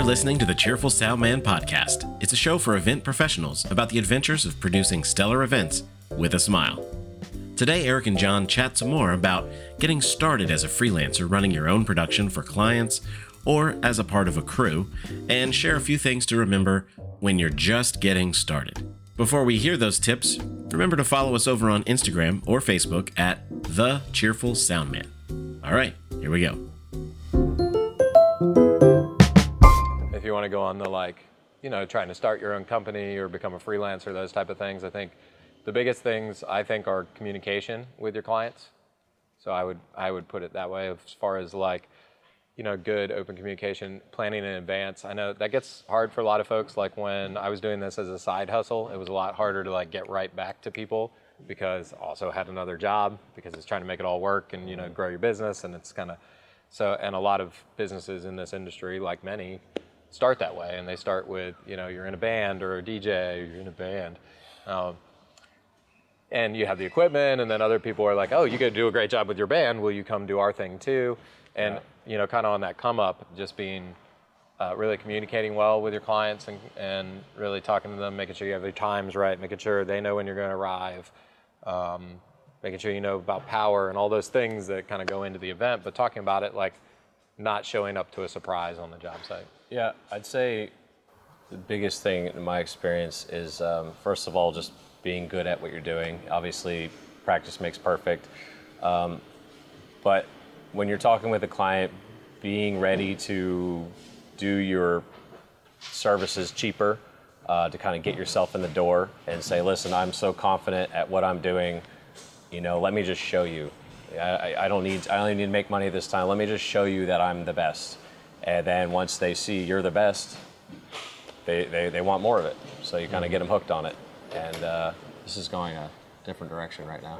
You're listening to the Cheerful Sound Man podcast. It's a show for event professionals about the adventures of producing stellar events with a smile. Today, Eric and John chat some more about getting started as a freelancer running your own production for clients or as a part of a crew, and share a few things to remember when you're just getting started. Before we hear those tips, remember to follow us over on Instagram or Facebook at The Cheerful Soundman. All right, here we go. You want to go on the like, you know, trying to start your own company or become a freelancer, those type of things, I think the biggest things I think are communication with your clients. So I would I would put it that way as far as like, you know, good open communication, planning in advance. I know that gets hard for a lot of folks. Like when I was doing this as a side hustle, it was a lot harder to like get right back to people because also had another job because it's trying to make it all work and you know mm-hmm. grow your business and it's kind of so and a lot of businesses in this industry, like many, start that way, and they start with you know you're in a band or a DJ, you're in a band, um, and you have the equipment, and then other people are like, oh, you could do a great job with your band. Will you come do our thing too? And yeah. you know, kind of on that come up, just being uh, really communicating well with your clients and, and really talking to them, making sure you have your times right, making sure they know when you're going to arrive. Um, making sure you know about power and all those things that kind of go into the event, but talking about it like not showing up to a surprise on the job site. Yeah, I'd say the biggest thing in my experience is um, first of all just being good at what you're doing. Obviously, practice makes perfect, um, but when you're talking with a client, being ready to do your services cheaper uh, to kind of get yourself in the door and say, listen, I'm so confident at what I'm doing. You know, let me just show you. I, I don't need I only need to make money this time. Let me just show you that I'm the best. And then once they see you're the best, they, they, they want more of it. So you kind of get them hooked on it. And uh, this is going a different direction right now.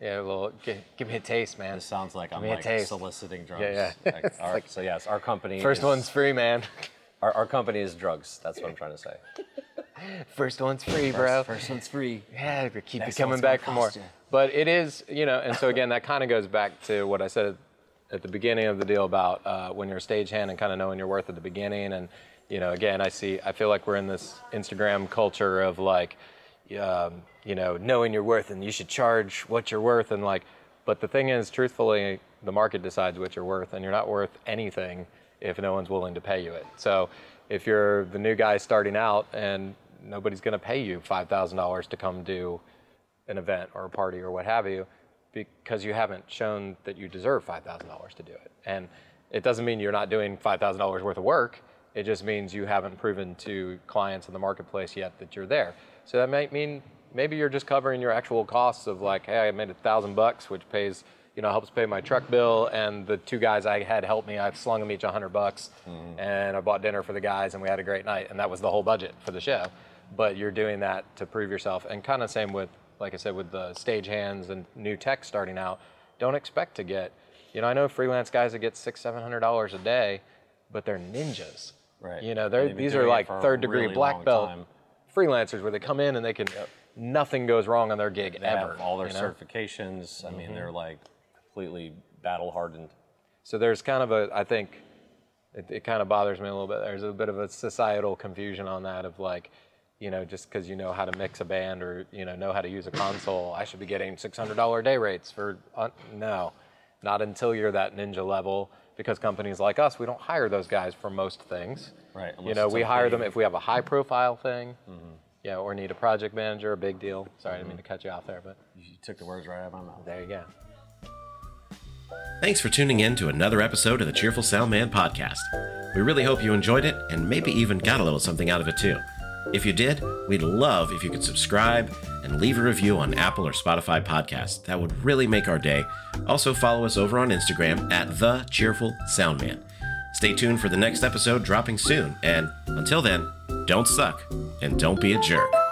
Yeah, well, give, give me a taste, man. This sounds like I'm like taste. soliciting drugs. Yeah, yeah. Like, our, like, so yes, our company. First is, one's free, man. Our, our company is drugs. That's what I'm trying to say. First one's free, bro. First, first one's free. Yeah, keep Next coming back for more. You. But it is, you know, and so again, that kind of goes back to what I said at the beginning of the deal about uh, when you're a stagehand and kind of knowing your worth at the beginning. And, you know, again, I see, I feel like we're in this Instagram culture of like, um, you know, knowing your worth and you should charge what you're worth. And like, but the thing is, truthfully, the market decides what you're worth and you're not worth anything if no one's willing to pay you it. So if you're the new guy starting out and nobody's going to pay you $5,000 to come do an event or a party or what have you, because you haven't shown that you deserve $5,000 to do it. And it doesn't mean you're not doing $5,000 worth of work. It just means you haven't proven to clients in the marketplace yet that you're there. So that might mean maybe you're just covering your actual costs of like, hey, I made a thousand bucks, which pays, you know, helps pay my truck bill. And the two guys I had help me, I slung them each a hundred bucks, mm-hmm. and I bought dinner for the guys, and we had a great night. And that was the whole budget for the show. But you're doing that to prove yourself, and kind of same with like I said, with the stage hands and new tech starting out, don't expect to get, you know, I know freelance guys that get six, seven hundred dollars a day, but they're ninjas. Right. You know, they're these are like third degree really black belt time. freelancers where they come in and they can, yep. nothing goes wrong on their gig they ever. All their you know? certifications. I mm-hmm. mean, they're like completely battle hardened. So there's kind of a, I think, it, it kind of bothers me a little bit. There's a bit of a societal confusion on that of like, you know, just because you know how to mix a band or you know know how to use a console, I should be getting $600 day rates for uh, no, not until you're that ninja level. Because companies like us, we don't hire those guys for most things. Right. You know, we hire them if we have a high profile thing. Mm-hmm. Yeah, or need a project manager, a big deal. Sorry, mm-hmm. I didn't mean to cut you off there, but you took the words right out of my mouth. There you go. Thanks for tuning in to another episode of the Cheerful Sound Man podcast. We really hope you enjoyed it and maybe even got a little something out of it too. If you did, we'd love if you could subscribe and leave a review on Apple or Spotify podcasts. That would really make our day. Also, follow us over on Instagram at The Cheerful Soundman. Stay tuned for the next episode dropping soon, and until then, don't suck and don't be a jerk.